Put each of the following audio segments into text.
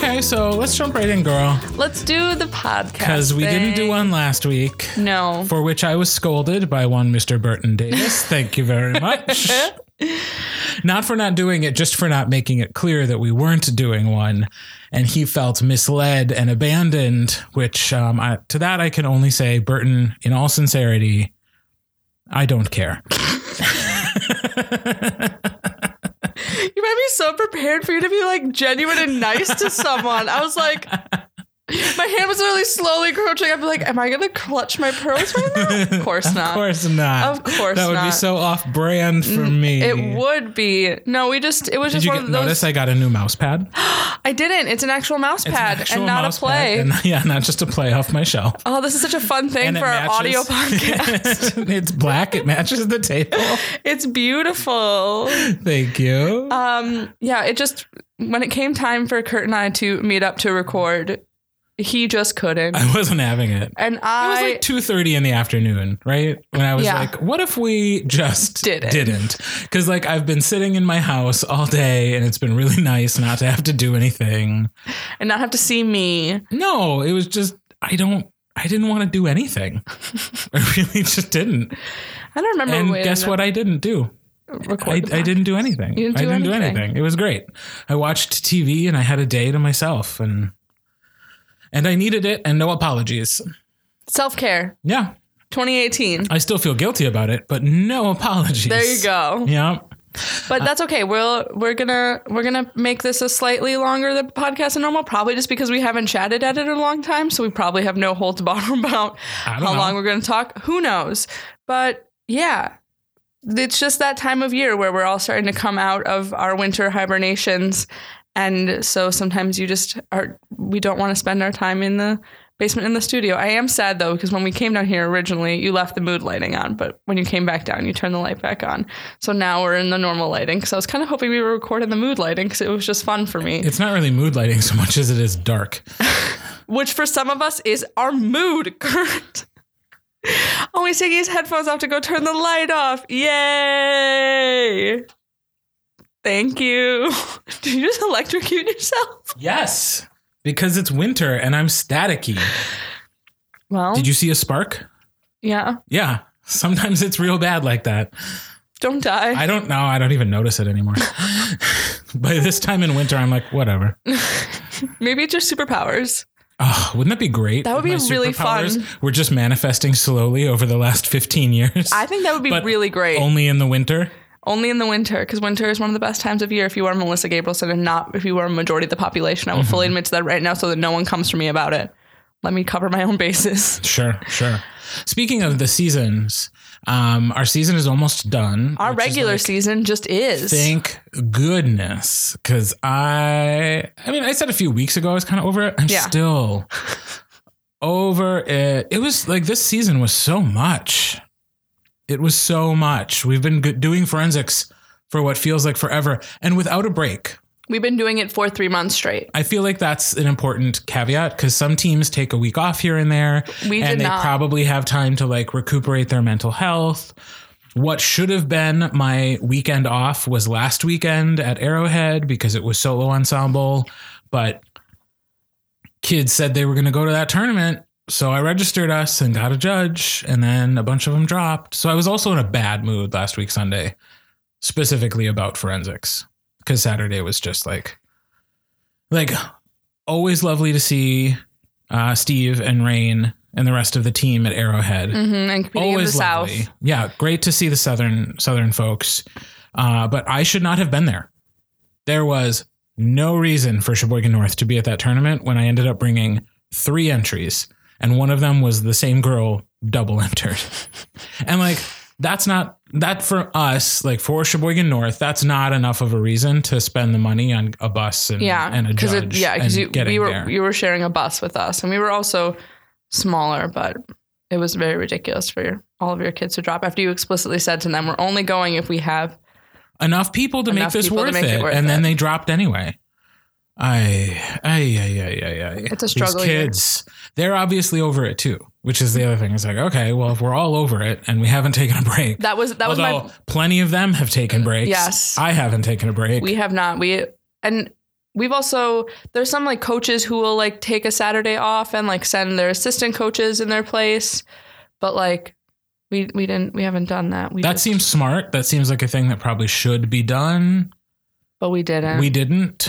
Okay, so let's jump right in, girl. Let's do the podcast. Because we didn't do one last week, No. for which I was scolded by one Mr. Burton Davis. Thank you very much. not for not doing it, just for not making it clear that we weren't doing one. And he felt misled and abandoned, which um, I, to that I can only say, Burton, in all sincerity, I don't care. You might be so prepared for you to be like genuine and nice to someone. I was like, my hand was literally slowly crouching. I'd be like, am I gonna clutch my pearls right now? Of course not. Of course not. Of course not. That would be so off brand for me. It would be. No, we just it was Did just you one get, of those. notice I got a new mouse pad? I didn't. It's an actual mouse It's an pad actual and not a play. pad and- yeah, not just a play off my shelf. oh, this is such a fun thing And it for our audio podcast. it's black. It matches the table. it's beautiful. Thank you. Um, yeah, it just when it came time for Kurt and I to meet up to record, he just couldn't. I wasn't having it. and I. It was like two thirty in the afternoon, right? When I was Yeah. like, "What if we just Didn't. didn't?" Because like I've been sitting in my house all day, and it's been really nice not to have to do anything. and not have to see me. No, it was just I don't. I didn't want to do anything. I really just didn't. I don't remember. And guess what? I didn't do. I, I didn't do anything. Didn't I didn't do anything. anything. It was great. I watched TV and I had a day to myself and and I needed it and no apologies. Self care, Yeah. 2018. I still feel guilty about it, but no apologies. There you go. Yeah. But that's okay. We'll we're gonna we're gonna make this a slightly longer the podcast than normal, probably just because we haven't chatted at it in a long time. So we probably have no holds barred about how know. long we're gonna talk. Who knows? But yeah. It's just that time of year where we're all starting to come out of our winter hibernations. And so sometimes you just are we don't want to spend our time in the basement in the studio. I am sad though, because when we came down here originally, you left the mood lighting on, but when you came back down, you turned the light back on. So now we're in the normal lighting. Because I was kind of hoping we were recording the mood lighting because it was just fun for me. It's not really mood lighting so much as it is dark. Which for some of us is our mood, Kurt. Oh, he's taking his headphones off to go turn the light off. Yay! Thank you. Did you just electrocute yourself? Yes. Because it's winter and I'm staticky. Well, Did you see a spark? yeah. Yeah. Sometimes it's real bad like that. Don't die. I don't know. I don't even notice it anymore. By this time in winter, I'm like, whatever. Maybe it's your superpowers. Oh, wouldn't that be great? That would be really fun. We're just manifesting slowly over the last 15 years. I think that would be really great. Only in the winter. Only in the winter, because winter is one of the best times of year if you are Melissa Gabrielson and not if you are a majority of the population. I will fully admit to that right now so that no one comes for me about it. Let me cover my own bases. Sure, sure. Speaking of the seasons, um, our season is almost done. Our regular like, season just is. Thank goodness, because I, I mean, I said a few weeks ago I was kind of over it. I'm Yeah. still over it. It was like this season was so much. It was so much. We've been doing forensics for what feels like forever, and without a break. We've been doing it for three months straight. I feel like that's an important caveat because some teams take a week off here and there, We and they not. probably have time to like recuperate their mental health. What should have been my weekend off was last weekend at Arrowhead because it was solo ensemble, but kids said they were going to go to that tournament. So I registered us and got a judge, and then a bunch of them dropped. So I was also in a bad mood last week, Sunday, specifically about forensics, because Saturday was just like, like always lovely to see uh, Steve and Rain and the rest of the team at Arrowhead. hmm the Always South. lovely. Yeah, great to see the southern southern folks. Uh, but I should not have been there. There was no reason for Sheboygan North to be at that tournament when I ended up bringing three entries, and one of them was the same girl double entered. and like that's not that for us, like for Sheboygan North, that's not enough of a reason to spend the money on a bus and, Yeah, and a judge. yeah, because you we were there. you were sharing a bus with us, and we were also smaller, but it was very ridiculous for your, all of your kids to drop after you explicitly said to them, "We're only going if we have." enough people to Enough make this worth make it it, worth and then they dropped anyway. I, I, I, I, I. It's a struggle These here. kids, they're obviously over it too, which is the other thing. It's like, okay, well, if we're all over it and we haven't taken a break, That was that was my plenty of them have taken breaks. Yes. I haven't taken a break. We have not. We and we've also there's some like coaches who will like take a Saturday off and like send their assistant coaches in their place, but like we we didn't we haven't done that. We That just- seems smart. That seems like a thing that probably should be done. but we didn't. We didn't.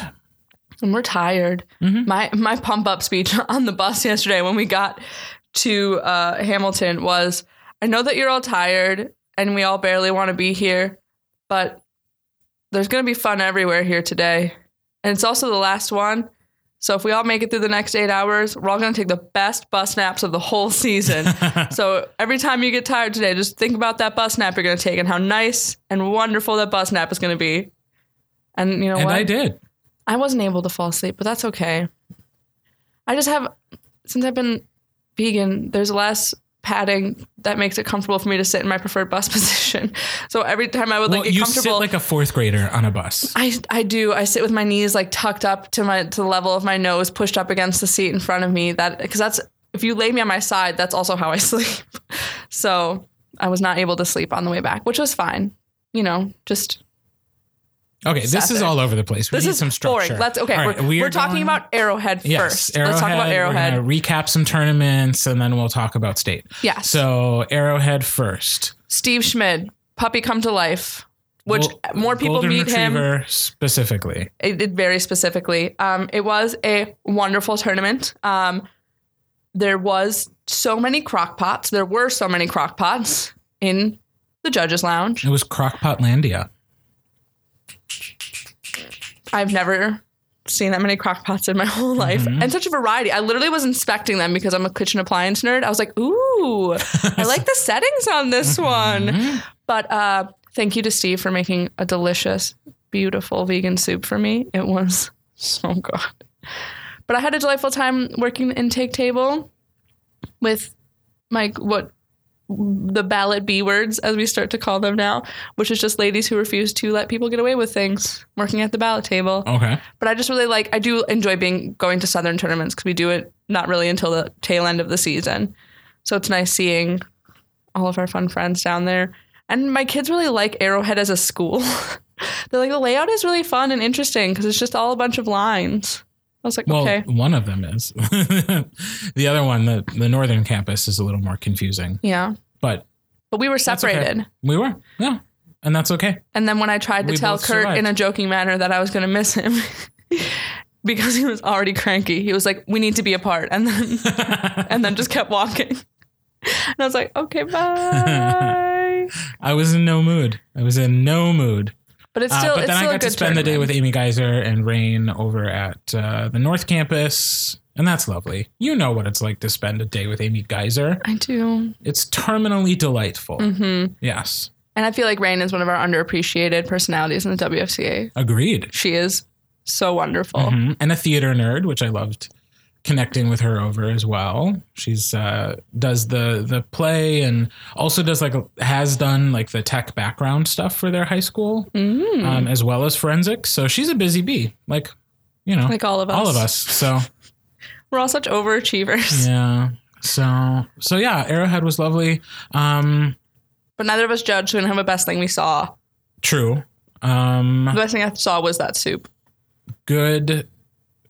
And we're tired. Mhm. My my pump up speech on the bus yesterday when we got to uh, Hamilton was, I know that you're all tired and we all barely want to be here, but there's gonna be fun everywhere here today, and it's also the last one. So if we all make it through the next eight hours, we're all gonna take the best bus naps of the whole season. so every time you get tired today, just think about that bus nap you're gonna take and how nice and wonderful that bus nap is gonna be. And you know and what? I did. I wasn't able to fall asleep, but that's okay. I just have, since I've been vegan, there's less padding that makes it comfortable for me to sit in my preferred bus position. So every time I would Well, like get you sit comfortable, like a fourth grader on a bus. I I do. I sit with my knees like tucked up to my to the level of my nose, pushed up against the seat in front of me. That because that's if you lay me on my side, that's also how I sleep. So I was not able to sleep on the way back, which was fine. You know, just Okay, this is all over the place. We this need is some structure. boring. Let's okay. All we're right, we we're talking going- about Arrowhead yes, first. Arrowhead. Let's talk about Arrowhead. Recap some tournaments and then we'll talk about state. Yes. So Arrowhead first. Steve Schmid, puppy come to life, which more people meet him. Specifically. It did very specifically. Um, it was a wonderful tournament. Um, there was so many crock pots. There were so many crock pots in the judges' lounge. It was Crockpotlandia. I've never seen that many crock pots in my whole life Mm-hmm. and such a variety. I literally was inspecting them because I'm a kitchen appliance nerd. I was like, ooh, I like the settings on this Mm-hmm. one. But uh, thank you to Steve for making a delicious, beautiful vegan soup for me. It was so good. But I had a delightful time working the intake table with my what the ballot B words, as we start to call them now, which is just ladies who refuse to let people get away with things working at the ballot table. Okay. But I just really like I do enjoy being going to southern tournaments because we do it not really until the tail end of the season. So it's nice seeing all of our fun friends down there. And my kids really like Arrowhead as a school. They're like the layout is really fun and interesting because it's just all a bunch of lines. I was like, Well, okay, one of them is. the other one, the, the northern campus, is a little more confusing. yeah. But But we were that's okay. separated. We were. Yeah. And that's okay. And then when I tried to We tell Kurt survived. in a joking manner that I was going to miss him because he was already cranky, he was like, "We need to be apart," and then and then just kept walking. And I was like, "Okay, bye." I was in no mood. I was in no mood. But it's Uh, still but it's then I still a got to spend the day with Amy Geyser and Rain over at uh, the North Campus, and that's lovely. You know what it's like to spend a day with Amy Geyser. I do, It's terminally delightful. Mm-hmm. Yes, and I feel like Rain is one of our underappreciated personalities in the WFCA. agreed. She is so wonderful. Mhm. And a theater nerd, which I loved connecting with her over as well. She's uh, does the the play and also does like has done like the tech background stuff for their high school, Mm. um, as well as forensics. So she's a busy bee, like you know, Like all of us. all of us. So We're all such overachievers. yeah. So so yeah, Arrowhead was lovely. Um, But neither of us judged. We didn't have a best thing we saw. true. Um, The best thing I saw was that soup. good.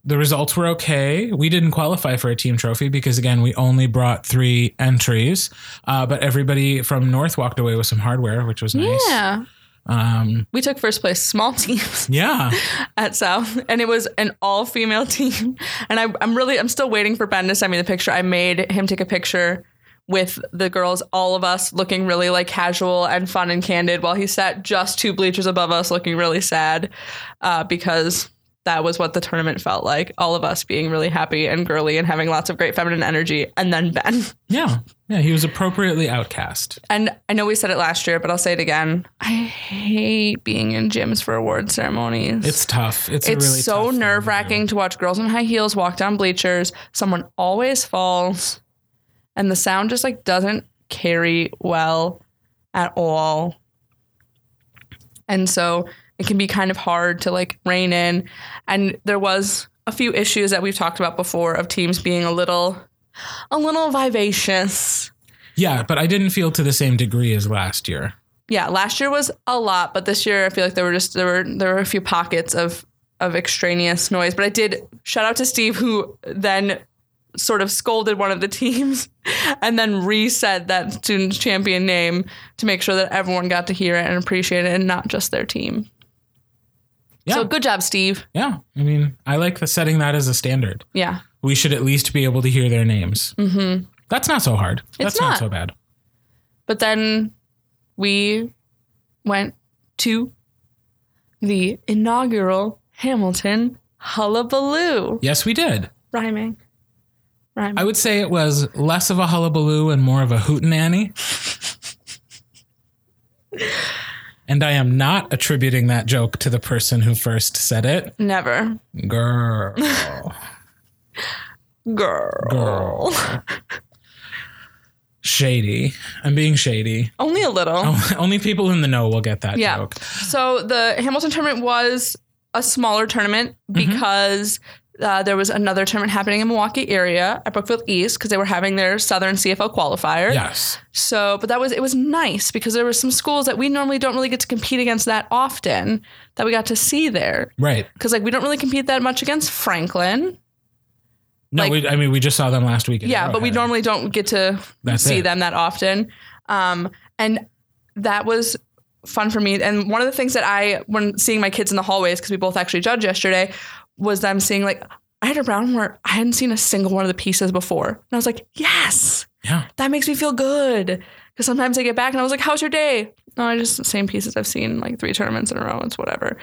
The results were okay. We didn't qualify for a team trophy because, again, we only brought three entries. Uh, but everybody from North walked away with some hardware, which was nice. Yeah. Um, We took first place, small teams. yeah. at South, and it was an all female team. And I, I'm really, I'm still waiting for Ben to send me the picture. I made him take a picture with the girls, all of us looking really like casual and fun and candid, while he sat just two bleachers above us, looking really sad, uh, because that was what the tournament felt like. All of us being really happy and girly and having lots of great feminine energy, and then Ben. Yeah. Yeah. He was appropriately outcast. And I know we said it last year, but I'll say it again. I hate being in gyms for award ceremonies. It's tough. It's, it's really so tough thing to nerve wracking to watch girls in high heels walk down bleachers. Someone always falls, and the sound just like doesn't carry well at all. And so it can be kind of hard to like rein in. And there was a few issues that we've talked about before of teams being a little, a little vivacious. Yeah. But I didn't feel to the same degree as last year. Yeah, last year was a lot, but this year I feel like there were just there were there were a few pockets of of extraneous noise. But I did shout out to Steve, who then sort of scolded one of the teams and then reset that student champion name to make sure that everyone got to hear it and appreciate it and not just their team. Yeah. So good job, Steve. Yeah. I mean, I like the setting that as a standard. Yeah. We should at least be able to hear their names. Mm-hmm. That's not so hard. That's not not. so bad. But then we went to the inaugural Hamilton Hullabaloo. Yes, we did. Rhyming. Rhyming. I would say it was less of a hullabaloo and more of a hootenanny. and I am not attributing that joke to the person who first said it. Never. Girl. Girl. Girl. shady. I'm being shady. Only a little. Only people in the know will get that Yeah. joke. So the Hamilton tournament was a smaller tournament Mm-hmm. Uh, there was another tournament happening in Milwaukee area at Brookfield East because they were having their Southern CFL qualifier. Yes. So, but that was it was nice because there were some schools that we normally don't really get to compete against that often that we got to see there Right. because like we don't really compete that much against Franklin. No, Like- we, I mean, we just saw them last week. Yeah, but we normally don't get to That's see it. them that often. Um, and that was fun for me. And one of the things that I, when seeing my kids in the hallways, because we both actually judged yesterday, was them seeing like, I had a round where I hadn't seen a single one of the pieces before. And I was like, yes, Yeah. that makes me feel good. Because sometimes I get back and I was like, how's your day? No, I just the same pieces I've seen like three tournaments in a row. It's whatever.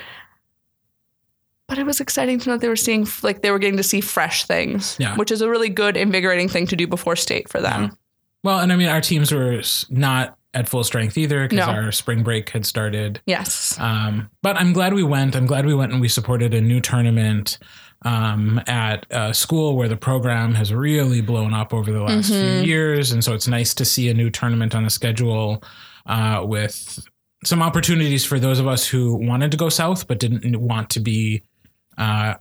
But it was exciting to know they were seeing like they were getting to see fresh things, Yeah. which is a really good, invigorating thing to do before state for them. Well, and I mean, our teams were not at full strength either because No. our spring break had started. Yes. Um, but I'm glad we went. I'm glad we went and we supported a new tournament um, at a school where the program has really blown up over the last Mm-hmm. few years. And so it's nice to see a new tournament on the schedule uh, with some opportunities for those of us who wanted to go south but didn't want to be. Uh,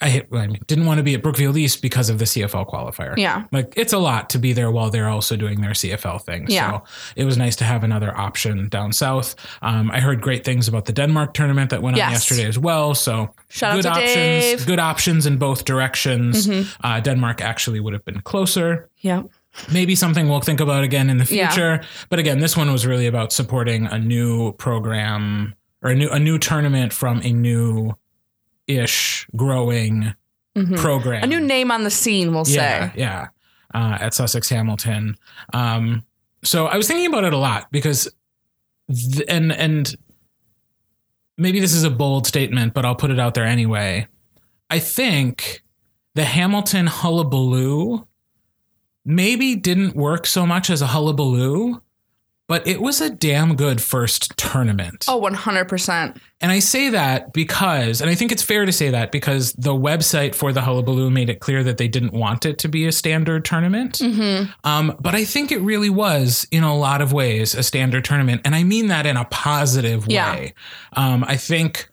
I, hit, I didn't want to be at Brookfield East because of the CFL qualifier. Yeah. Like it's a lot to be there while they're also doing their CFL thing. Yeah. So it was nice to have another option down south. Um, I heard great things about the Denmark tournament that went on yesterday as well. So Shout out good options. Dave. Good options in both directions. Mm-hmm. Uh, Denmark actually would have been closer. Yeah. Maybe something we'll think about again in the Yeah. future. But again, this one was really about supporting a new program or a new a new tournament from a new ish growing program. Mm-hmm. A new name on the scene, we'll Yeah, say. yeah. Uh, at Sussex Hamilton. Um, so I was thinking about it a lot because, th- and and maybe this is a bold statement, but I'll put it out there anyway. I think the Hamilton hullabaloo maybe didn't work so much as a hullabaloo, but it was a damn good first tournament. Oh, 100%. And I say that because, and I think it's fair to say that because the website for the Hullabaloo made it clear that they didn't want it to be a standard tournament. Um, but I think it really was, in a lot of ways, a standard tournament. And I mean that in a positive Yeah. way. Um, I think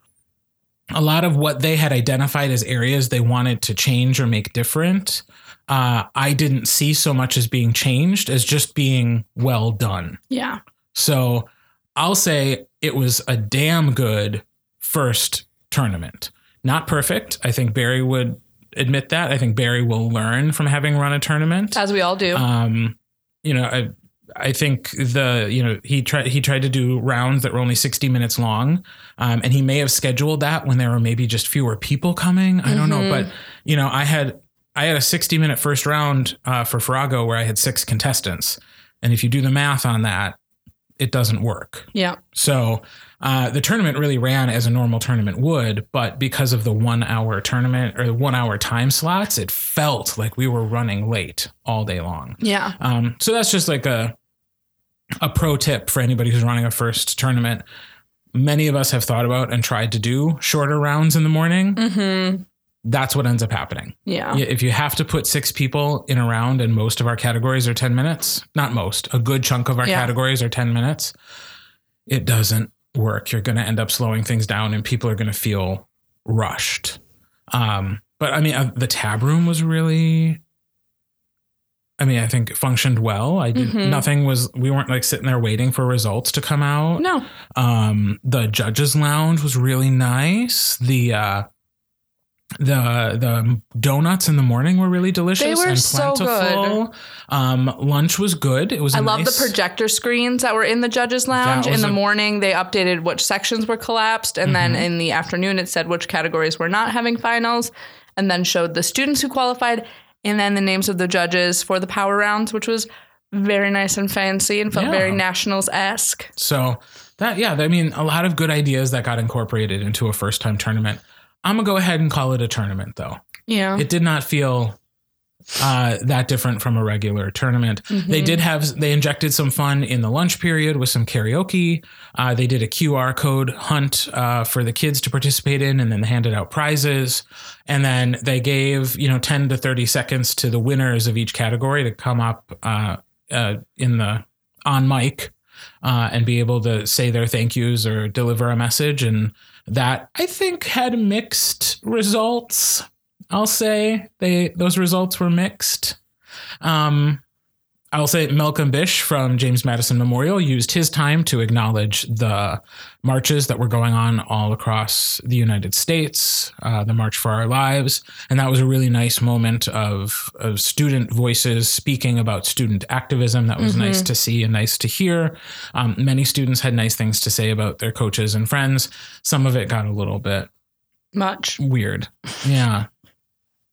a lot of what they had identified as areas they wanted to change or make different, uh, I didn't see so much as being changed as just being well done. Yeah. So I'll say it was a damn good first tournament. Not perfect. I think Barry would admit that. I think Barry will learn from having run a tournament. As we all do. Um, you know, I I think the you know he tried he tried to do rounds that were only sixty minutes long, um, and he may have scheduled that when there were maybe just fewer people coming. I don't know, but you know, I had I had a sixty minute first round uh, for Farrago where I had six contestants, and if you do the math on that, it doesn't work. yeah. So uh, the tournament really ran as a normal tournament would, but because of the one hour tournament or the one hour time slots, it felt like we were running late all day long. Yeah. Um, so that's just like a a pro tip for anybody who's running a first tournament. Many of us have thought about and tried to do shorter rounds in the morning. Mm-hmm. That's what ends up happening. Yeah. If you have to put six people in a round and most of our categories are 10 minutes, not most, a good chunk of our Yeah. categories are 10 minutes, it doesn't work. You're going to end up slowing things down and people are going to feel rushed. Um, but I mean, uh, the tab room was really I mean, I think it functioned well. I did Mhm. nothing was we weren't like sitting there waiting for results to come out. No. Um, the judges lounge was really nice. The uh, the the donuts in the morning were really delicious They were and so plentiful. Um, lunch was good. It was. I I love the projector screens that were in the judges lounge. In the a- morning, they updated which sections were collapsed, and then in the afternoon, it said which categories were not having finals, and then showed the students who qualified, and then the names of the judges for the power rounds, which was very nice and fancy and felt Yeah. very nationals esque. So that yeah, I mean, a lot of good ideas that got incorporated into a first time tournament. I'm gonna go ahead and call it a tournament though. Yeah. it did not feel uh, that different from a regular tournament. They did have they injected some fun in the lunch period with some karaoke. Uh, they did a QR code hunt uh, for the kids to participate in, and then they handed out prizes. And then they gave you know ten to thirty seconds to the winners of each category to come up uh, uh, in the on mic. Uh, and be able to say their thank yous or deliver a message. And that I think had mixed results. I'll say they those results were mixed. Um, I'll say Malcolm Bish from James Madison Memorial used his time to acknowledge the marches that were going on all across the United States, uh, the March for Our Lives, and that was a really nice moment of of student voices speaking about student activism. That was nice to see and nice to hear. Um, many students had nice things to say about their coaches and friends. Some of it got a little bit Much. weird. Yeah.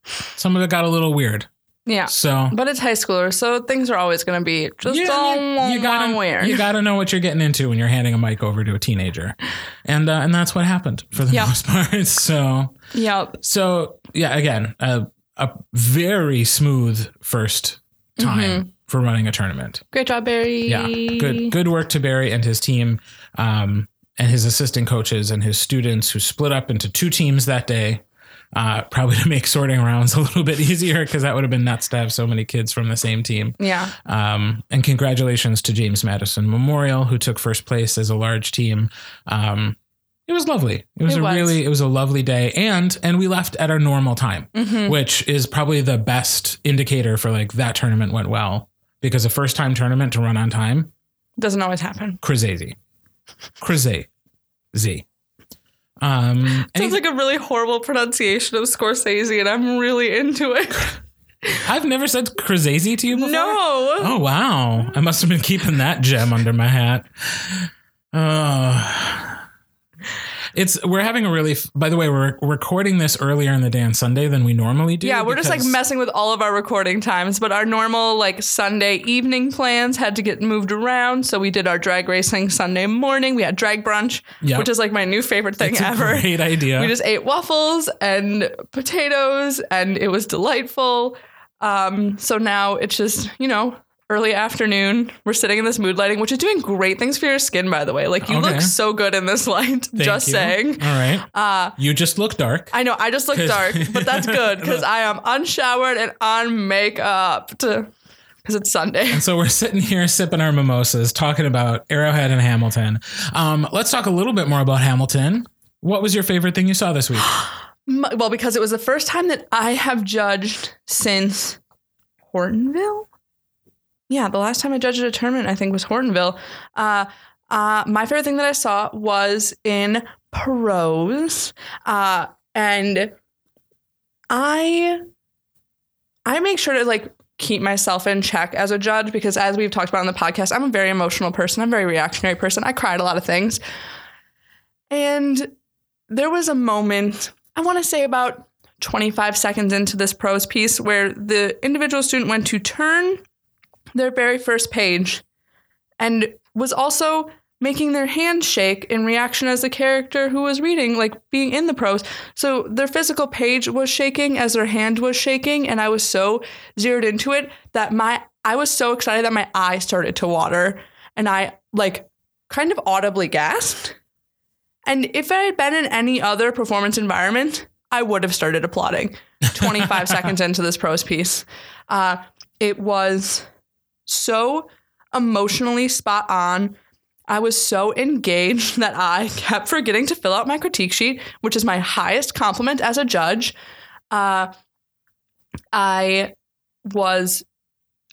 Some of it got a little weird. Yeah. So But it's high schooler, so things are always going to be just Yeah, all you, you gotta weird. you gotta know what you're getting into when you're handing a mic over to a teenager, and uh, and that's what happened for the Yeah. most part. So yep. so yeah, again, a a very smooth first time Mm-hmm. for running a tournament. Great job, Barry. Yeah, good good work to Barry and his team, um, and his assistant coaches and his students who split up into two teams that day. Uh, probably to make sorting rounds a little bit easier because that would have been nuts to have so many kids from the same team. Yeah. Um, and congratulations to James Madison Memorial, who took first place as a large team. Um, it was lovely. It was It a was. really, it was a lovely day, and and we left at our normal time, Mhm. which is probably the best indicator for like that tournament went well because a first time tournament to run on time, Doesn't always happen. crazy, crazy, z. Um, Sounds like a really horrible pronunciation of Scorsese, and I'm really into it. I've never said crazy to you before. no. Oh wow! I must have been keeping that gem under my hat. Uh, it's we're having a really. By the way, we're recording this earlier in the day on Sunday than we normally do. Yeah, we're just like messing with all of our recording times, but our normal like Sunday evening plans had to get moved around. So we did our drag racing Sunday morning. We had drag brunch, Yep. which is like my new favorite thing It's ever. great idea. We just ate waffles and potatoes, and it was delightful. Um, so now it's just you know early afternoon. We're sitting in this mood lighting, which is doing great things for your skin, by the way. Like you Okay. look so good in this light. Thank just you. saying. All right. Uh, you just look dark. I know I just look dark, but that's good because I am unshowered and on makeup because it's Sunday. And so we're sitting here sipping our mimosas, talking about Arrowhead and Hamilton. Um, let's talk a little bit more about Hamilton. What was your favorite thing you saw this week? Well, because it was the first time that I have judged since Hortonville. Yeah, the last time I judged a tournament, I think was Hortonville. Uh, uh, my favorite thing that I saw was in prose, uh, and I, I make sure to like keep myself in check as a judge because, as we've talked about on the podcast, I'm a very emotional person. I'm a very reactionary person. I cried a lot of things, and there was a moment I want to say about 25 seconds into this prose piece where the individual student went to turn their very first page and was also making their hand shake in reaction as the character who was reading, like being in the prose. So their physical page was shaking as their hand was shaking, and I was so zeroed into it that my I was so excited that my eye started to water and I like kind of audibly gasped. And if I had been in any other performance environment, I would have started applauding 25 seconds into this prose piece. Uh, it was so emotionally spot on. I was so engaged that I kept forgetting to fill out my critique sheet, which is my highest compliment as a judge. Uh, I was,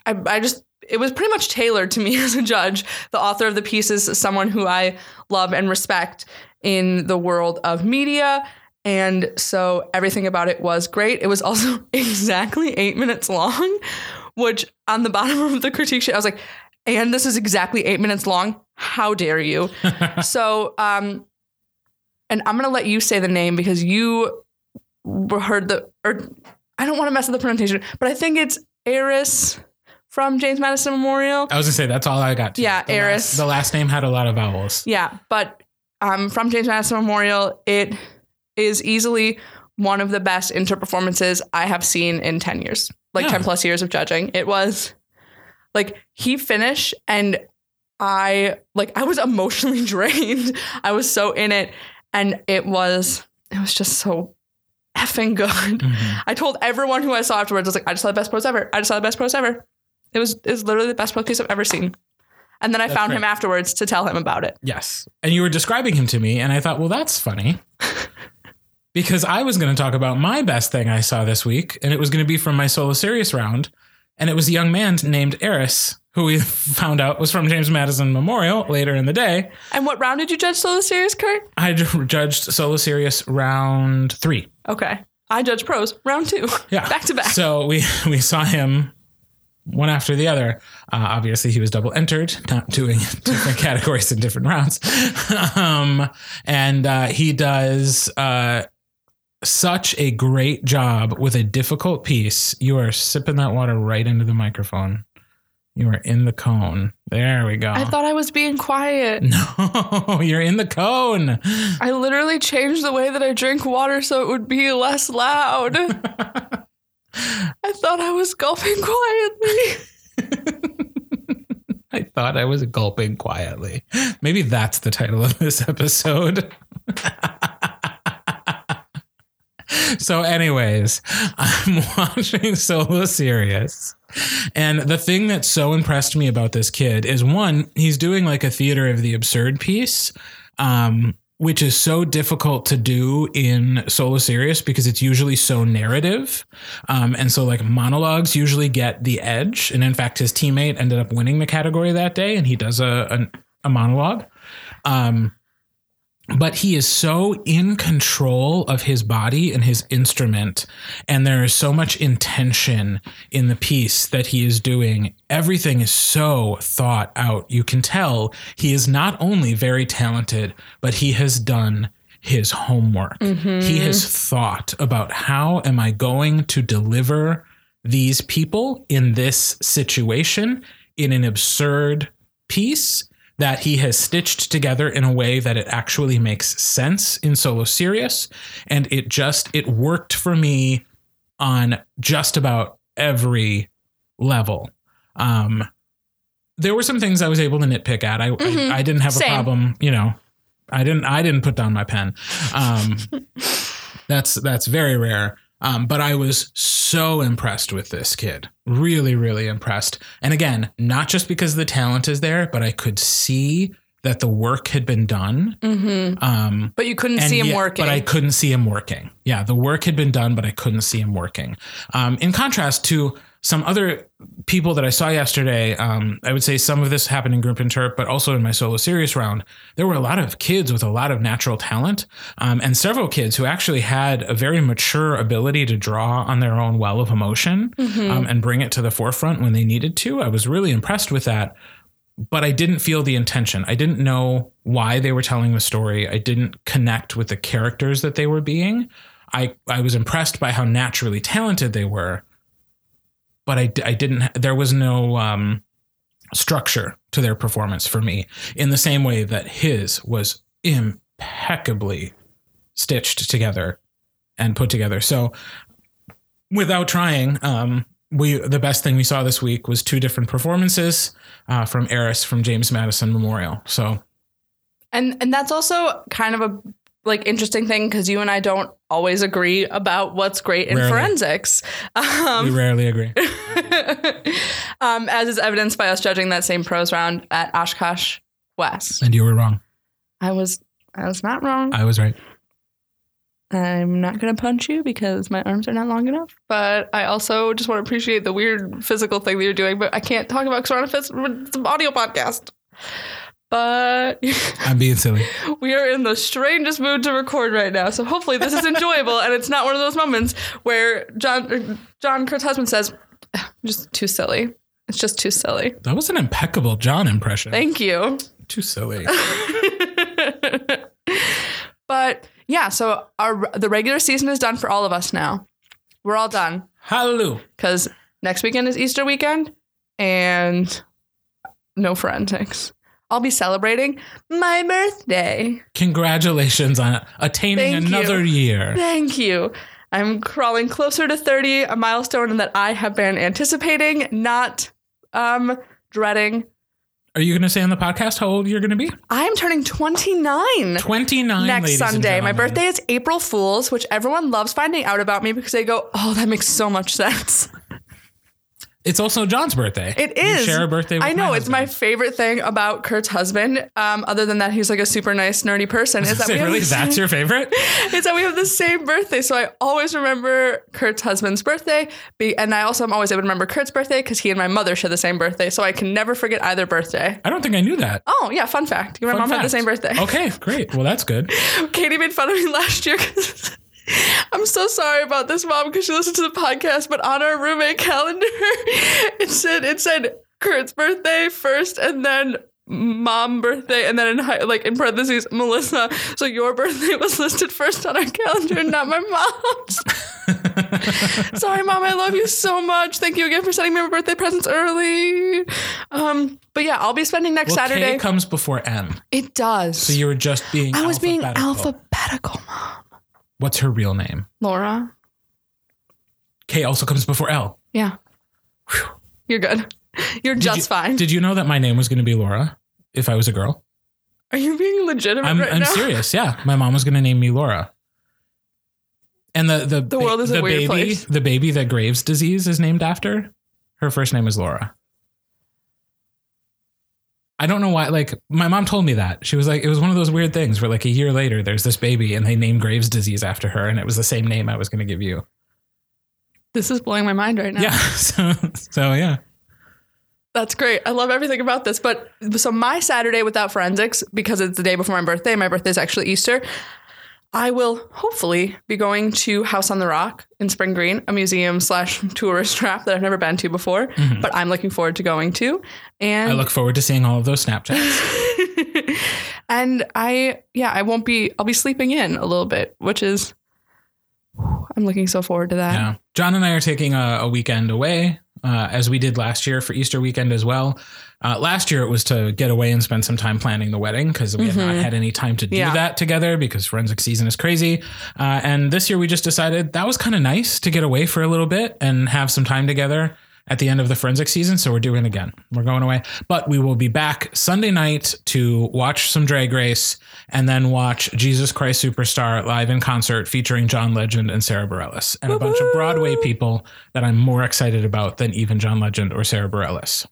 I, I just it was pretty much tailored to me as a judge. The author of the piece is someone who I love and respect in the world of media. And so everything about it was great. It was also exactly eight minutes long, which on the bottom of the critique sheet, I was like, and this is exactly eight minutes long. How dare you? so, um, and I'm gonna let you say the name because you heard the, or I don't want to mess with the pronunciation, but I think it's Eris from James Madison Memorial. I was gonna say that's all I got. Yeah, the Eris. Last, the last name had a lot of vowels. Yeah, but um, from James Madison Memorial, it is easily one of the best inter performances I have seen in 10 years, like Yeah. 10 plus years of judging. It was like he finished and I like I was emotionally drained. I was so in it and it was it was just so effing good. Mhm. I told everyone who I saw afterwards, I was like, I just saw the best pose ever. I just saw the best pose ever. It was it was literally the best pose piece I've ever seen. And then I That's found great. him afterwards to tell him about it. Yes. And you were describing him to me, and I thought, well, that's funny. because I was going to talk about my best thing I saw this week, and it was going to be from my solo serious round. And it was a young man named Eris, who we found out was from James Madison Memorial later in the day. And what round did you judge solo serious, Kurt? I judged solo serious round three. Okay. I judge prose round two. Yeah. Back to back. So we we saw him one after the other. Uh, obviously, he was double entered, not doing different categories in different rounds. um, and uh, he does uh, such a great job with a difficult piece. You are sipping that water right into the microphone. You are in the cone. There we go. I thought I was being quiet. no, you're in the cone. I literally changed the way that I drink water so it would be less loud. I thought I was gulping quietly. I thought I was gulping quietly. Maybe that's the title of this episode. So, anyways, I'm watching Solo Serious. And the thing that so impressed me about this kid is one, he's doing like a theater of the absurd piece. Um, which is so difficult to do in solo serious because it's usually so narrative. Um, and so like monologues usually get the edge. And in fact, his teammate ended up winning the category that day and he does a, a, a monologue. Um, but he is so in control of his body and his instrument. And there is so much intention in the piece that he is doing. Everything is so thought out. You can tell he is not only very talented, but he has done his homework. Mm-hmm. He has thought about how am I going to deliver these people in this situation in an absurd piece that he has stitched together in a way that it actually makes sense in solo serious and it just it worked for me on just about every level. Um there were some things i was able to nitpick at. I Mhm. I, I didn't have Same. a problem you know i didn't i didn't put down my pen. Um that's that's very rare um, but I was so impressed with this kid. Really, really impressed. And again, not just because the talent is there, but I could see that the work had been done. Mm-hmm. Um, But you couldn't see him yet- working. But I couldn't see him working. Yeah, the work had been done, but I couldn't see him working. Um, in contrast to some other people that I saw yesterday, um, I would say some of this happened in group interp, but also in my solo serious round. There were a lot of kids with a lot of natural talent, um, and several kids who actually had a very mature ability to draw on their own well of emotion Mhm. um, and bring it to the forefront when they needed to. I was really impressed with that, but I didn't feel the intention. I didn't know why they were telling the story. I didn't connect with the characters that they were being. I, I was impressed by how naturally talented they were, but I, I didn't, there was no um, structure to their performance for me in the same way that his was impeccably stitched together and put together. So without trying, um, we the best thing we saw this week was two different performances uh, from Eris from James Madison Memorial. So and and that's also kind of a like interesting thing because you and I don't always agree about what's great in Rarely. forensics. we Um, rarely agree. um, as is evidenced by us judging that same prose round at Oshkosh West. And you were wrong. I was I was not wrong. I was right. I'm not going to punch you because my arms are not long enough. But I also just want to appreciate the weird physical thing that you're doing, but I can't talk about because we're on a phys- it's an audio podcast. But I'm being silly. we are in the strangest mood to record right now. So hopefully this is enjoyable and it's not one of those moments where John John Kurt's husband says, just too silly. It's just too silly. That was an impeccable John impression. Thank you. Too silly. but yeah, so our the regular season is done for all of us now. We're all done Hallelujah. because next weekend is Easter weekend and no forensics. I'll be celebrating my birthday. Congratulations on attaining Thank another year. Thank you. I'm crawling closer to 30, a milestone that I have been anticipating, not um dreading. Are you going to say on the podcast how old you're going to be? I am turning 29. 29 next Sunday. My birthday is April Fools, which everyone loves finding out about me because they go, "Oh, that makes so much sense." It's also John's birthday. It is. You share a birthday with I know my it's my favorite thing about Kurt's husband. Um, other than that, he's like a super nice, nerdy person. Is that Say, we have really? That's your favorite? It's that we have the same birthday, so I always remember Kurt's husband's birthday. And I also am always able to remember Kurt's birthday because he and my mother share the same birthday, so I can never forget either birthday. I don't think I knew that. Oh yeah, fun fact. You and my Fun mom had the same birthday. Okay, great. Well, that's good. Katie made fun of me last year because I'm so sorry about this, mom, because she listened to the podcast. But on our roommate calendar, it said it said Kurt's birthday first, and then mom birthday, and then in hi- like in parentheses Melissa. So your birthday was listed first on our calendar, not my mom's. sorry, mom. I love you so much. Thank you again for sending me my birthday presents early. Um, but yeah, I'll be spending next Well, Saturday. K comes before M. it does. So you were just being I was being alphabetical, mom. What's her real name? Laura. K also comes before L. Yeah. You're good. You're Did just you- fine. Did you know that my name was going to be Laura if I was a girl? Are you being legitimate I'm, right I'm serious. Yeah, my mom was going to name me Laura. And the the The world is a the weird baby place. the baby that Graves' disease is named after. Her first name is Laura. I don't know why. Like my mom told me that she was like, it was one of those weird things where like a year later, there's this baby and they named Graves' disease after her, and it was the same name I was going to give you. This is blowing my mind right now. Yeah. So so yeah. That's great. I love everything about this. But so my Saturday without forensics, because it's the day before my birthday, my birthday is actually Easter. I will hopefully be going to House on the Rock in Spring Green, a museum slash tourist trap that I've never been to before, mm-hmm. but I'm looking forward to going to. And I look forward to seeing all of those Snapchats. and I, yeah, I won't be, I'll be sleeping in a little bit, which is, I'm looking so forward to that. Yeah. John and I are taking a, a weekend away, uh, as we did last year for Easter weekend as well. Uh, last year it was to get away and spend some time planning the wedding because we had not had any time to do Mm-hmm. Yeah. that together because forensic season is crazy. Uh, and this year we just decided that was kind of nice to get away for a little bit and have some time together at the end of the forensic season. So we're doing it again. We're going away, but we will be back Sunday night to watch some Drag Race and then watch Jesus Christ Superstar live in concert featuring John Legend and Sara Bareilles and a bunch of Broadway people that I'm more excited about than even John Legend or Sara Bareilles.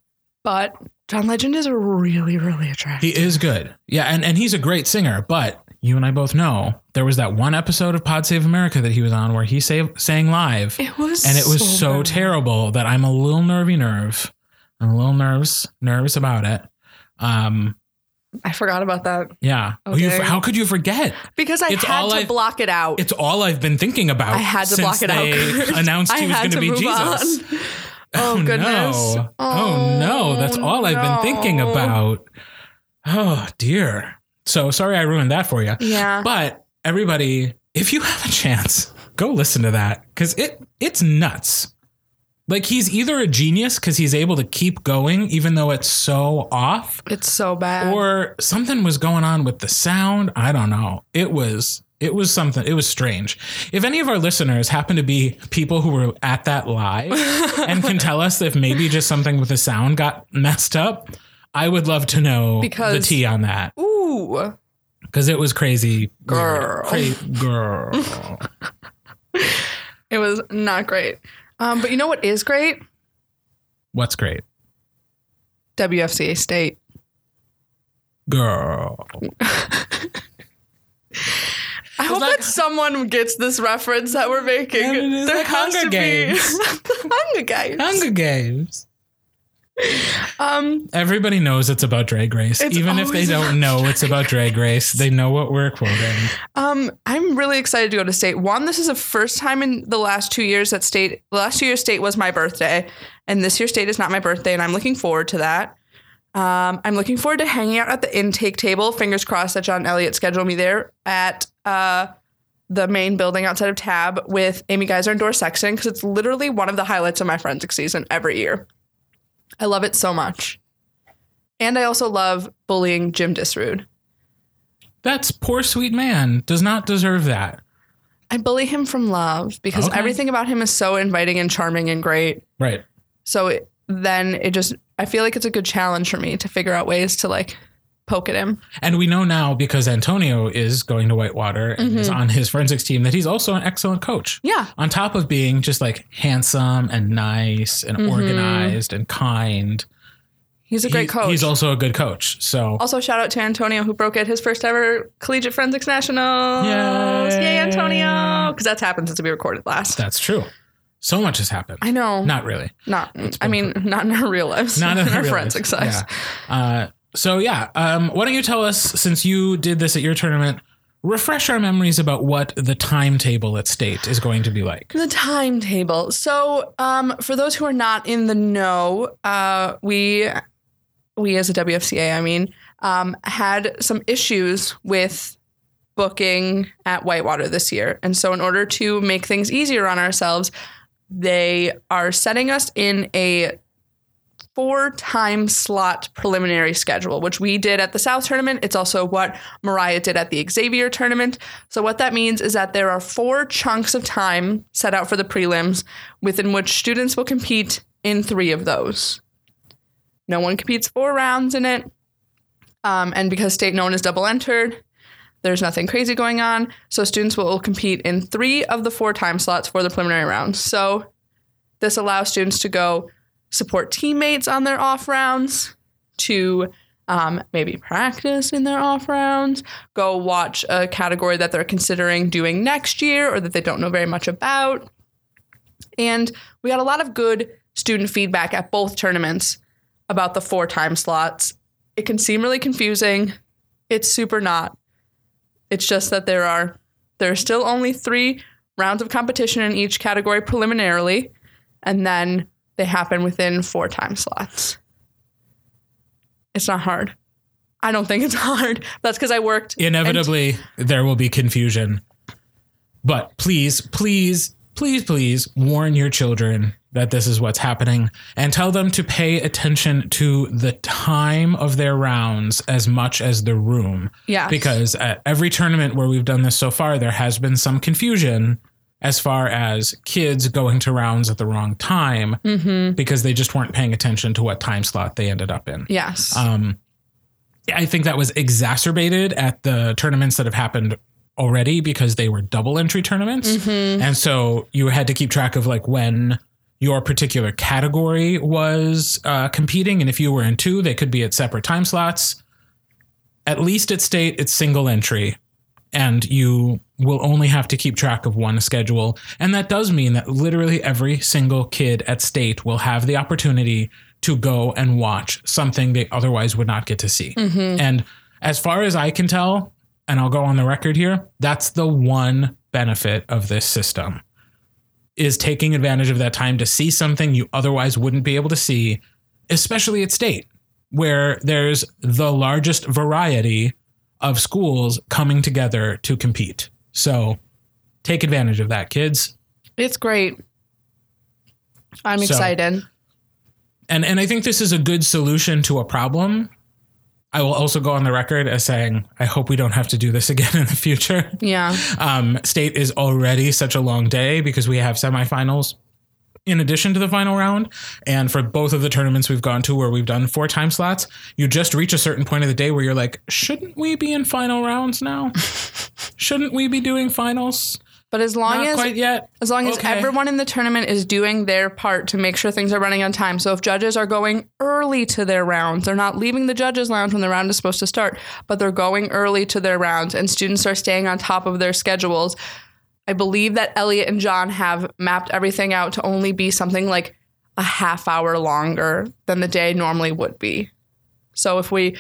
But John Legend is really, really attractive. He is good. Yeah, and, and he's a great singer, but you and I both know there was that one episode of Pod Save America that he was on where he sa- sang live. It was and it was so, bad. terrible that I'm a little nervy nerve. I'm a little nervous, nervous about it. Um, I forgot about that yeah. Oh, you- how could you forget? because I It's had all to I've- block it out. It's all I've been thinking about. I had to block it out. announced I he was going to be Jesus. on. Oh, goodness. No. Oh, no. That's all I've been thinking about. Oh dear. So sorry I ruined that for you. Yeah. But everybody, if you have a chance, go listen to that because it it's nuts. Like he's either a genius because he's able to keep going even though it's so off, it's so bad. or something was going on with the sound. I don't know. It was it was something. It was strange. If any of our listeners happen to be people who were at that live and can tell us if maybe just something with the sound got messed up, I would love to know because, the tea on that Ooh. Because it was crazy. Girl. Girl. It was not great. Um, but you know what is great? What's great? WFCA State. Girl. I hope like- that someone gets this reference that we're making. Yeah, it is there like has Hunger to Games. be the Hunger Games. Hunger Games. Um, Everybody knows it's about Drag Race. Even if they don't know it's about Drag Race, they know what we're quoting. um, I'm really excited to go to state. One, this is the first time in the last two years that state. The last two years state was my birthday, and this year state is not my birthday, and I'm looking forward to that. Um, I'm looking forward to hanging out at the intake table. Fingers crossed that John Elliott scheduled me there at uh, the main building outside of Tab with Amy Geyser and Doris Sexton because it's literally one of the highlights of my forensic season every year. I love it so much. And I also love bullying Jim Disrude. That's poor sweet man. Does not deserve that. I bully him from love because Okay. everything about him is so inviting and charming and great. Right. So it, then it just, I feel like it's a good challenge for me to figure out ways to like poke at him. And we know now because Antonio is going to Whitewater and is on his forensics team that he's also an excellent coach. Yeah. On top of being just like handsome and nice and organized and kind. He's a great he- coach. He's also a good coach. So also, shout out to Antonio who broke at his first ever collegiate forensics nationals. Yay. Yay, Antonio! Because that's happened since we recorded last. that's true. So much has happened. I know. Not really. Not. I mean, not in our real lives. Not in in our real forensic life. size. Yeah. Uh, so yeah, um, why don't you tell us since you did this at your tournament, refresh our memories about what the timetable at state is going to be like. The timetable. So, um, for those who are not in the know, uh, we, we as a WFCA, I mean, um, had some issues with booking at Whitewater this year, and so in order to make things easier on ourselves, they are setting us in a four time slot preliminary schedule, which we did at the South tournament. It's also what Mariah did at the Xavier tournament. So, what that means is that there are four chunks of time set out for the prelims within which students will compete in three of those. No one competes four rounds in it. Um, and because state known is double entered, there's nothing crazy going on. So, students will compete in three of the four time slots for the preliminary rounds. So, this allows students to go support teammates on their off rounds, to um, maybe practice in their off rounds, go watch a category that they're considering doing next year or that they don't know very much about. And we got a lot of good student feedback at both tournaments about the four time slots. It can seem really confusing. It's super not. It's just that there are there are still only three rounds of competition in each category preliminarily, and then they happen within four time slots. It's not hard. I don't think it's hard. That's because I worked. Inevitably, there will be confusion. But please, please, please, please warn your children that this is what's happening and tell them to pay attention to the time of their rounds as much as the room. Yeah. Because at every tournament where we've done this so far, there has been some confusion as far as kids going to rounds at the wrong time because they just weren't paying attention to what time slot they ended up in. Yes. Um, I think that was exacerbated at the tournaments that have happened already because they were double entry tournaments. And so you had to keep track of like when your particular category was uh, competing. And if you were in two, they could be at separate time slots. At least at state, it's single entry. And you will only have to keep track of one schedule. And that does mean that literally every single kid at state will have the opportunity to go and watch something they otherwise would not get to see. Mm-hmm. And as far as I can tell, and I'll go on the record here, that's the one benefit of this system is taking advantage of that time to see something you otherwise wouldn't be able to see, especially at state, where there's the largest variety of schools coming together to compete. So take advantage of that, kids. it's great. I'm So- excited. And and I think this is a good solution to a problem. I will also go on the record as saying I hope we don't have to do this again in the future. Yeah. Um, state is already such a long day because we have semifinals in addition to the final round. And for both of the tournaments we've gone to where we've done four time slots, you just reach a certain point of the day where you're like, shouldn't we be in final rounds now? shouldn't we be doing finals? But as long Not as quite yet. as long as Okay. everyone in the tournament is doing their part to make sure things are running on time. So if judges are going early to their rounds, they're not leaving the judges lounge when the round is supposed to start, but they're going early to their rounds and students are staying on top of their schedules. I believe that Elliot and John have mapped everything out to only be something like a half hour longer than the day normally would be. So if we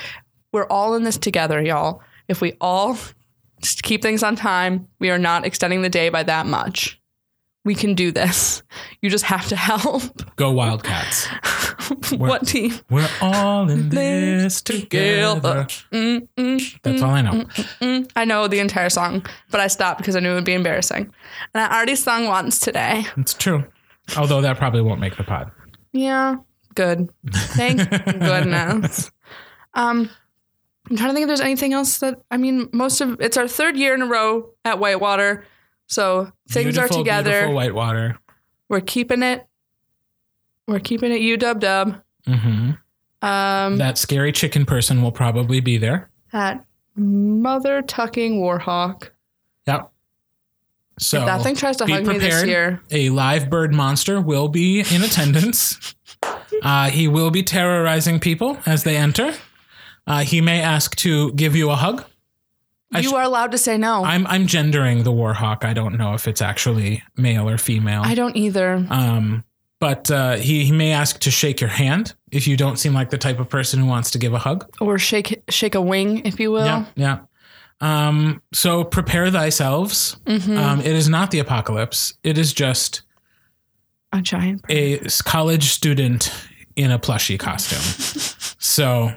we're all in this together, y'all. If we all just keep things on time, we are not extending the day by that much. We can do this. You just have to help. Go Wildcats. what team? We're all in this together. Mm, mm, That's all I know. I know the entire song, but I stopped because I knew it would be embarrassing. And I already sung once today. It's true. Although that probably won't make the pod. Yeah, good. Thank goodness. Um, I'm trying to think if there's anything else that I mean. Most of it's our third year in a row at Whitewater, so things are together. Beautiful Whitewater. We're keeping it. We're keeping it. U dub dub. hmm Um, That scary chicken person will probably be there. that mother tucking warhawk. Yep. So if that thing tries to hug me this prepared. year, a live bird monster will be in attendance. uh, he will be terrorizing people as they enter. Uh, he may ask to give you a hug. I you sh- are allowed to say no. I'm I'm gendering the warhawk. I don't know if it's actually male or female. I don't either. Um, but uh, he he may ask to shake your hand if you don't seem like the type of person who wants to give a hug. Or shake shake a wing, if you will. Yeah, yeah. Um, so prepare thyselves. Mm-hmm. Um, it is not the apocalypse. It is just A giant. bird. a college student in a plushie costume. so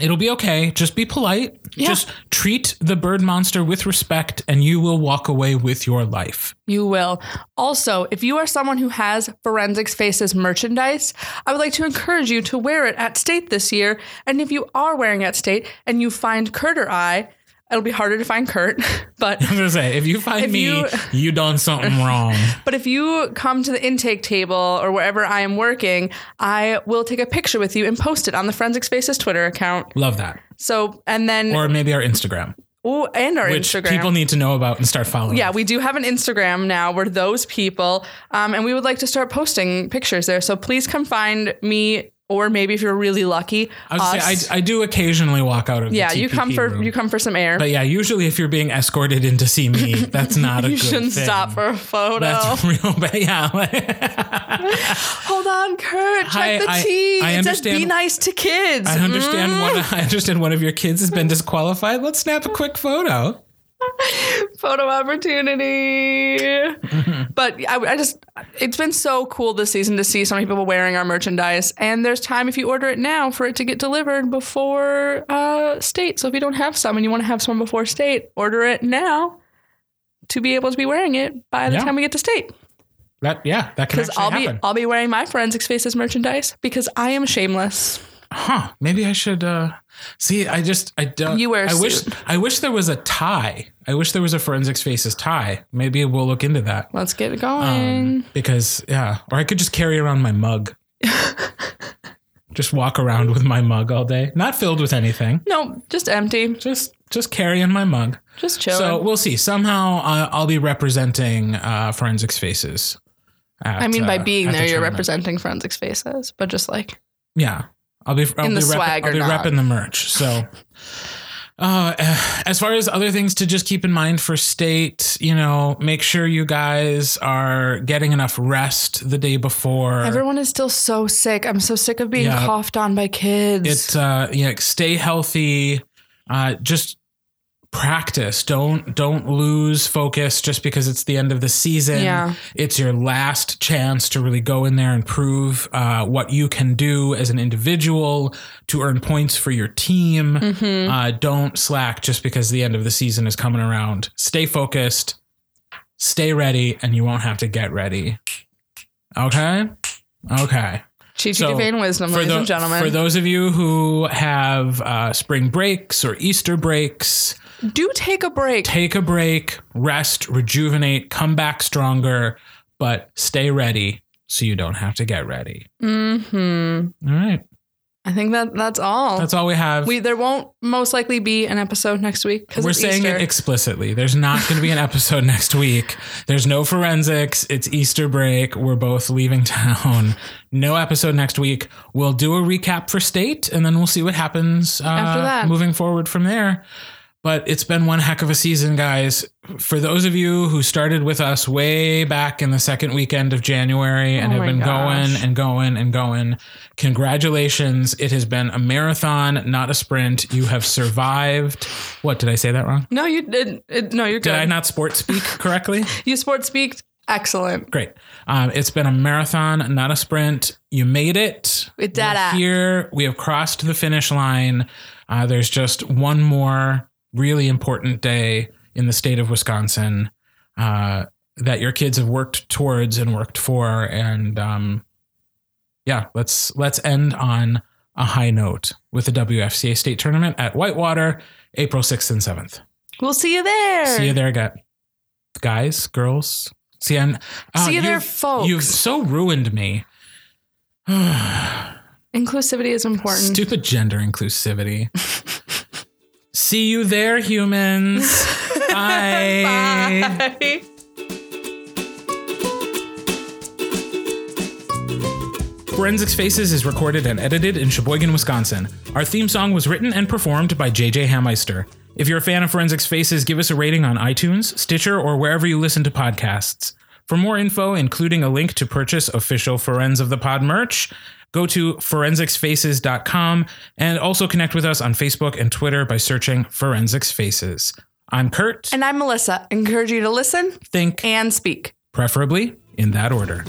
it'll be okay. Just be polite. Yeah. Just treat the bird monster with respect, and you will walk away with your life. You will. Also, if you are someone who has Forensics Faces merchandise, I would like to encourage you to wear it at State this year. And if you are wearing at State and you find Kurt or I, it'll be harder to find Kurt, but I'm gonna say, if you find If me, you- you, done something wrong. but if you come to the intake table or wherever I am working, I will take a picture with you and post it on the Forensics Faces Twitter account. Love that. So, and then, Or maybe our Instagram, ooh, and our which Instagram. people need to know about and start following. Yeah, we do have an Instagram now. We're those people. Um, and we would like to start posting pictures there. So please come find me, or maybe if you're really lucky, I, us. say, I, I do occasionally walk out of the yeah, you come for room. you come for some air. But yeah, usually if you're being escorted in to see me, that's not a you shouldn't thing. stop for a photo. That's real bad. Yeah. Hold on, Kurt. Check Hi, the I- tea. I it says be nice to kids. I understand Mm. one. I understand one of your kids has been disqualified. Let's snap a quick photo. photo opportunity. But I, I just, it's been so cool this season to see so many people wearing our merchandise. And there's time if you order it now for it to get delivered before uh, state. So if you don't have some and you want to have some before state, order it now to be able to be wearing it by the Yeah. time we get to state. That yeah, that can actually I'll happen. be I'll be wearing my forensics faces merchandise because I am shameless. huh? Maybe I should uh see. I just I don't. You wear a I wish suit. I wish there was a tie. I wish there was a forensics faces tie. Maybe we'll look into that. Let's get it going. Um, because yeah, or I could just carry around my mug. just walk around with my mug all day, not filled with anything. no, just empty. Just just carrying my mug. Just chilling. So we'll see. Somehow uh, I'll be representing uh, forensics faces. at, I mean, by uh, being the there, you're tournament. representing forensics faces, but just like Yeah, I'll be. I'll In be the rep- swag I'll be not. repping the merch. So, uh, as far as other things to just keep in mind for state, you know, make sure you guys are getting enough rest the day before. Everyone is still so sick. I'm so sick of being Yeah. coughed on by kids. It's uh, yeah, stay healthy. Uh, just practice. Don't don't lose focus just because it's the end of the season. Yeah. It's your last chance to really go in there and prove uh, what you can do as an individual to earn points for your team. Mm-hmm. Uh, don't slack just because the end of the season is coming around. Stay focused. Stay ready, and you won't have to get ready. Okay. Okay Chi so, Divine Wisdom, for ladies tho- and gentlemen. For those of you who have uh, spring breaks or Easter breaks, Do take a break. take a break, rest, rejuvenate, come back stronger, but stay ready so you don't have to get ready. hmm All right. I think that that's all. That's all we have. we there won't most likely be an episode next week because We're saying Easter. it explicitly. There's not going to be an episode next week. There's no forensics. It's Easter break. We're both leaving town. No episode next week. We'll do a recap for state and then we'll see what happens uh, After that. moving forward from there. But it's been one heck of a season, guys. For those of you who started with us way back in the second weekend of January and Oh have been gosh. going and going and going, congratulations. It has been a marathon, not a sprint. You have survived. What, did I say that wrong? no, you did. It, no, you're good. Did I not sport speak correctly? You sports speak excellent. Great. Um, it's been a marathon, not a sprint. You made it. Did We're. Here, we have crossed the finish line. Uh, there's just one more really important day in the state of Wisconsin uh, that your kids have worked towards and worked for. And um, yeah, let's let's end on a high note with the WFCA state tournament at Whitewater, April 6th and 7th. We'll see you there. See you there, guys, guys, girls. See, I'm, oh, See you there, folks. You've so ruined me. Inclusivity is important. Stupid gender inclusivity. See you there, humans. Bye. Bye. Forensics Faces is recorded and edited in Sheboygan, Wisconsin. Our theme song was written and performed by JJ Hammeister. If you're a fan of Forensics Faces, give us a rating on iTunes, Stitcher, or wherever you listen to podcasts. For more info, including a link to purchase official Forens of the Pod merch, go to forensicsfaces.com and also connect with us on Facebook and Twitter by searching Forensics Faces. I'm Kurt. And I'm Melissa. Encourage you to listen Think and speak. preferably in that order.